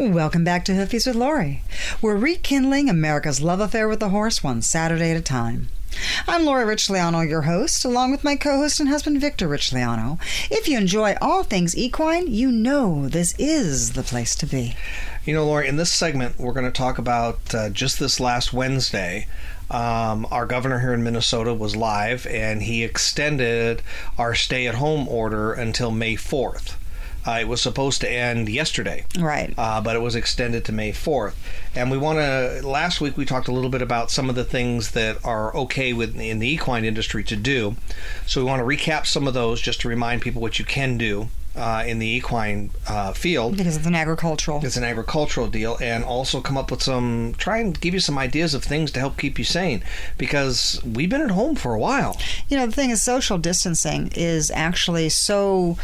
Welcome back to Hoofies with Lori. We're rekindling America's love affair with the horse one Saturday at a time. I'm Lori Richliano, your host, along with my co host and husband Victor Richliano. If you enjoy all things equine, you know this is the place to be. You know, Lori, in this segment, we're going to talk about uh, just this last Wednesday. Um, our governor here in Minnesota was live and he extended our stay at home order until May 4th. Uh, it was supposed to end yesterday, Right. uh, but it was extended to May 4th. And we want to. Last week we talked a little bit about some of the things that are okay with in the equine industry to do. So we want to recap some of those just to remind people what you can do uh, in the equine uh, field. Because it's an agricultural. It's an agricultural deal, and also come up with some, try and give you some ideas of things to help keep you sane because we've been at home for a while. You know, the thing is, social distancing is actually so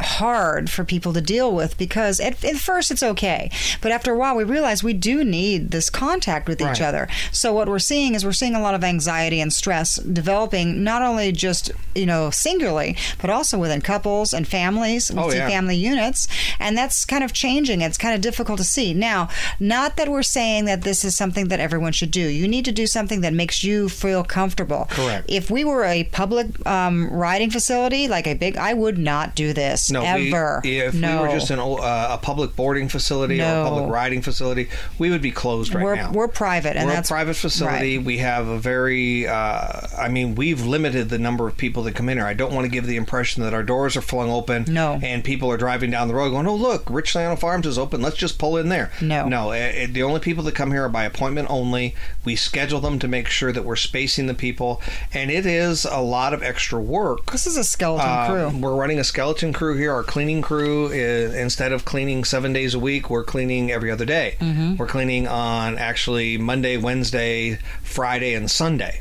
hard for people to deal with because at, at first it's okay but after a while we realize we do need this contact with each other. So what we're seeing is we're seeing a lot of anxiety and stress developing not only just you know singularly but also within couples and families we Oh, see yeah. family units and that's kind of changing. It's kind of difficult to see. Now not that we're saying that this is something that everyone should do. You need to do something that makes you feel comfortable. Correct. if we were a public um, riding facility like a big i would not do this No, we- ever if no. we were just an, uh, a public boarding facility or a public riding facility, we would be closed right we're, now. we're private and We're that's a private facility. We have a very, uh, I mean, we've limited the number of people that come in here. I don't want to give the impression that our doors are flung open No. and people are driving down the road going, oh, look, Richland Farms is open. Let's just pull in there. No. No, eh, eh, the only people that come here are by appointment only. We schedule them to make sure that we're spacing the people. And it is a lot of extra work. this is a skeleton Uh, crew We're running a skeleton crew here. Our cleaning crew is instead of cleaning seven days a week, we're cleaning every other day. Mm-hmm. We're cleaning on actually Monday, Wednesday, Friday, and Sunday.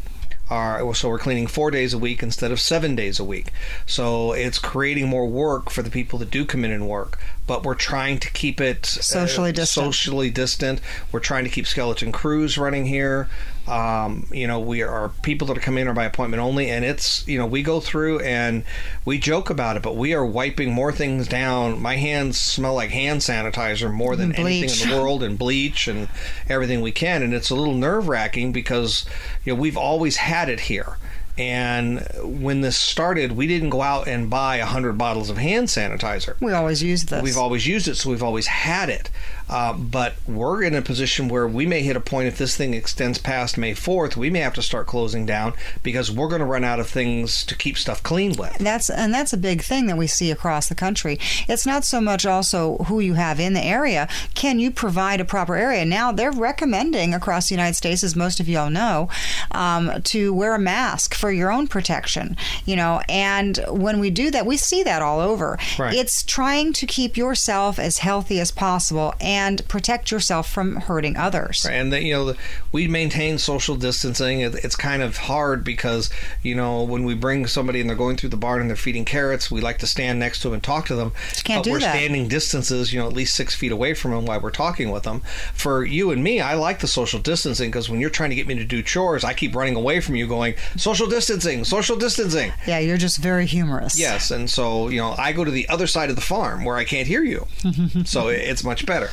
Our, so we're cleaning four days a week instead of seven days a week. So it's creating more work for the people that do come in and work. But we're trying to keep it uh, Socially distant. Socially distant. We're trying to keep skeleton crews running here. Um, you know, we are people that are coming in are by appointment only, and it's you know we go through and we joke about it, but we are wiping more things down. My hands smell like hand sanitizer more than anything in the world, and bleach and everything we can, and it's a little nerve wracking because you know we've always had it here. And when this started, we didn't go out and buy a hundred bottles of hand sanitizer. we always use this We've always used it, so we've always had it. Uh, but we're in a position where we may hit a point if this thing extends past May 4th, we may have to start closing down because we're going to run out of things to keep stuff clean with. that's and that's a big thing that we see across the country. It's not so much also who you have in the area. Can you provide a proper area? Now they're recommending across the United States, as most of you all know, um, to wear a mask for your own protection. You know, and when we do that, we see that all over. Right. It's trying to keep yourself as healthy as possible and protect yourself from hurting others. And that you know, the- we maintain social distancing. It- It's kind of hard because you know when we bring somebody and they're going through the barn and they're feeding carrots, we like to stand next to them and talk to them. can't but do we're that. standing distances, you know, at least six feet away from them while we're talking with them. For you and me, I like the social distancing because when you're trying to get me to do chores, I keep running away from you, going social distancing, social distancing. Yeah, you're just very humorous. Yes, and so you know, I go to the other side of the farm where I can't hear you, so it's much better,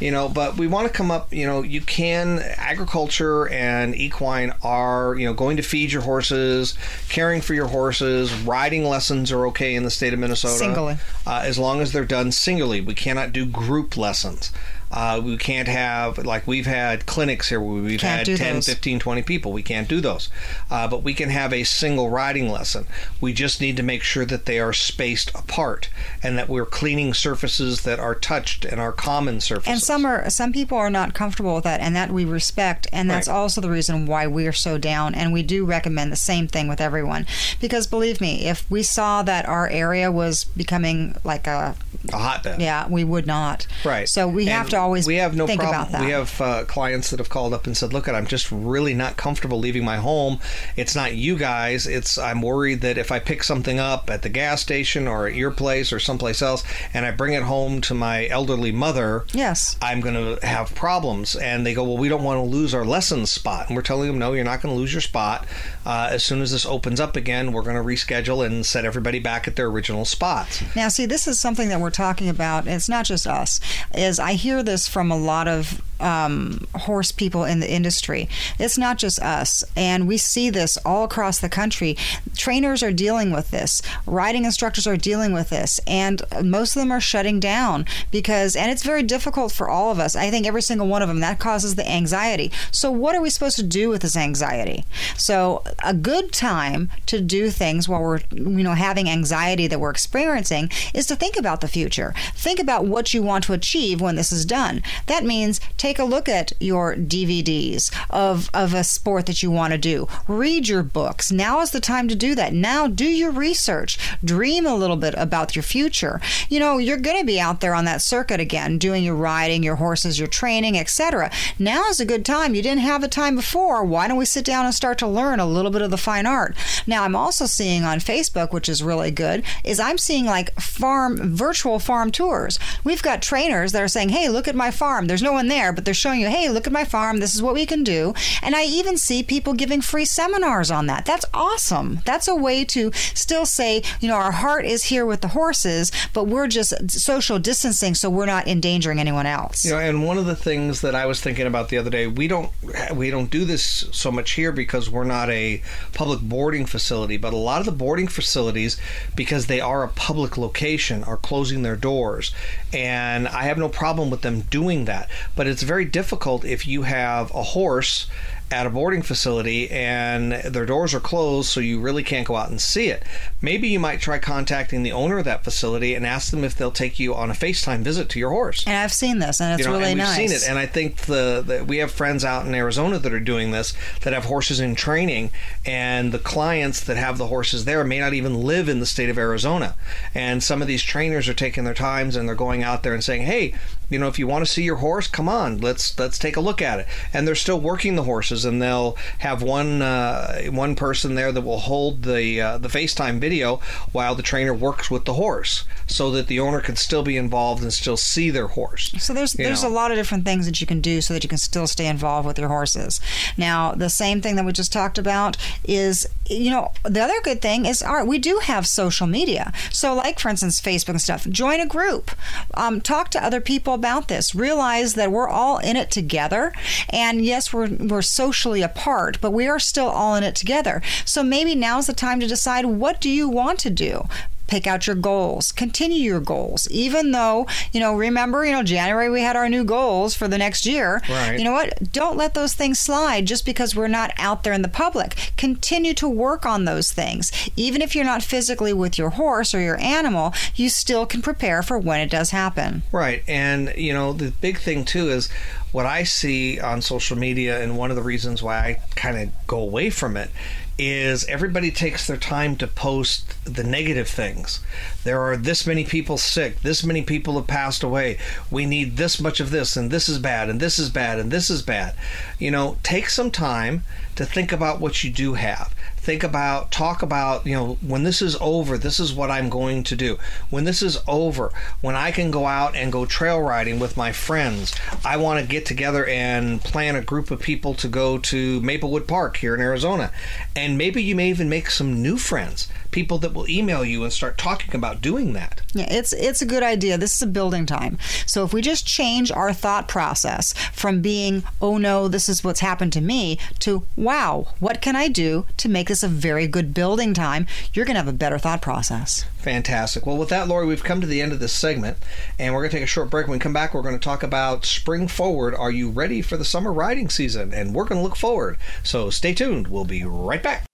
you know. But we want to come up, you know, you can agriculture and equine are, you know, going to feed your horses, caring for your horses, riding lessons are okay in the state of Minnesota, Singly. uh, as long as they're done singly. We cannot do group lessons. Uh, we can't have like we've had clinics here where we've Can't had do 10 those. 15 20 people we can't do those uh, but we can have a single riding lesson we just need to make sure that they are spaced apart and that we're cleaning surfaces that are touched and are common surfaces And some are some people are not comfortable with that, and that we respect, and that's Right. also the reason why we're so down. And we do recommend the same thing with everyone, because believe me, if we saw that our area was becoming like a a hotbed yeah, we would not. Right. So we have to always we have no think problem. about that. We have uh, clients that have called up and said, "Look, I'm just really not comfortable leaving my home. It's not you guys. It's I'm worried that if I pick something up at the gas station or at your place or someplace else, and I bring it home to my elderly mother, yes, I'm going to have problems." And they go, "Well, we don't want to lose our lessons spot." And we're telling them, "No, you're not going to lose your spot. Uh, as soon as this opens up again, we're going to reschedule and set everybody back at their original spots." Now, see, this is something that we're talking about. It's not just us. Is I hear this from a lot of um, horse people in the industry. It's not just us, and we see this all across the country. Trainers are dealing with this. Riding instructors are dealing with this, and most of them are shutting down because, and it's very difficult for all of us. I think every single one of them that causes the anxiety. So, what are we supposed to do with this anxiety? So, a good time to do things while we're, you know, having anxiety that we're experiencing is to think about the future. Think about what you want to achieve when this is done. That means take a look at your DVDs of, of a sport that you want to do. Read your books. Now is the time to do that. Now do your research. Dream a little bit about your future. You know, you're going to be out there on that circuit again, doing your riding, your horses, your training, etc. Now is a good time. You didn't have a time before. Why don't we sit down and start to learn a little bit of the fine art? Now, I'm also seeing on Facebook, which is really good, is I'm seeing like farm virtual farm tours. We've got trainers that are saying, "Hey, look at my farm. There's no one there, but they're showing you, "Hey, look at my farm. This is what we can do." And I even see people giving free seminars on that. That's awesome. That's a way to still say, you know, our heart is here with the horses, but we're just social distancing so we're not endangering anyone else. You know, and one of the things that I was thinking about the other day, we don't we don't do this so much here because we're not a public boarding facility, but a lot of the boarding facilities because they are a public location are closing their doors. And I have no problem with them doing that, but it's very difficult if you have a horse at a boarding facility and their doors are closed, so you really can't go out and see it. Maybe you might try contacting the owner of that facility and ask them if they'll take you on a FaceTime visit to your horse. And I've seen this, and it's You know, really and we've nice. seen it, and I think the, the we have friends out in Arizona that are doing this that have horses in training, and the clients that have the horses there may not even live in the state of Arizona, and some of these trainers are taking their times and they're going out there and saying, "Hey, you know, if you want to see your horse, come on, let's let's take a look at it." And they're still working the horses, and they'll have one uh, one person there that will hold the uh, the FaceTime video while the trainer works with the horse, so that the owner can still be involved and still see their horse. So there's there's know. a lot of different things that you can do so that you can still stay involved with your horses. Now, the same thing that we just talked about is you know the other good thing is all right we do have social media so like for instance facebook and stuff join a group um, talk to other people about this. Realize that we're all in it together. And yes we're, we're socially apart but we are still all in it together. So maybe now's the time to decide what do you want to do pick out your goals. Continue your goals. Even though you know remember you know january we had our new goals for the next year. Right. you know what? Don't let those things slide just because we're not out there in the public. Continue to work on those things. Even if you're not physically with your horse or your animal you still can prepare for when it does happen. Right. And, you know, the big thing, too, is what I see on social media, and one of the reasons why I kind of go away from it is everybody takes their time to post the negative things. There are this many people sick, this many people have passed away. We need this much of this, and this is bad, and this is bad, and this is bad. You know, take some time to think about what you do have. Think about, talk about, you know, when this is over, this is what I'm going to do. When this is over, when I can go out and go trail riding with my friends, I want to get together and plan a group of people to go to Maplewood Park here in Arizona. And maybe you may even make some new friends, people that will email you and start talking about doing that. Yeah, it's it's a good idea. This is a building time. So if we just change our thought process from being, "Oh no, this is what's happened to me," to "Wow, what can I do to make this a very good building time?" You're going to have a better thought process. Fantastic. Well, with that, Lori, we've come to the end of this segment, and we're going to take a short break. When we come back, we're going to talk about spring forward. Are you ready for the summer riding season? And we're going to look forward. So stay tuned. We'll be right back.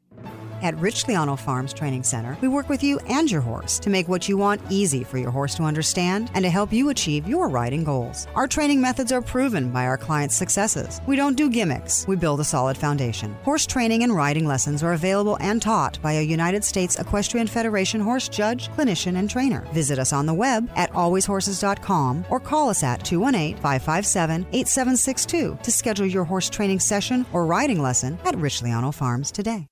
At Richliano Farms Training Center, we work with you and your horse to make what you want easy for your horse to understand and to help you achieve your riding goals. Our training methods are proven by our clients' successes. We don't do gimmicks, we build a solid foundation. Horse training and riding lessons are available and taught by a United States Equestrian Federation horse judge, clinician, and trainer. Visit us on the web at alwayshorses.com or call us at 218 557 8762 to schedule your horse training session or riding lesson at Richliano Farms today.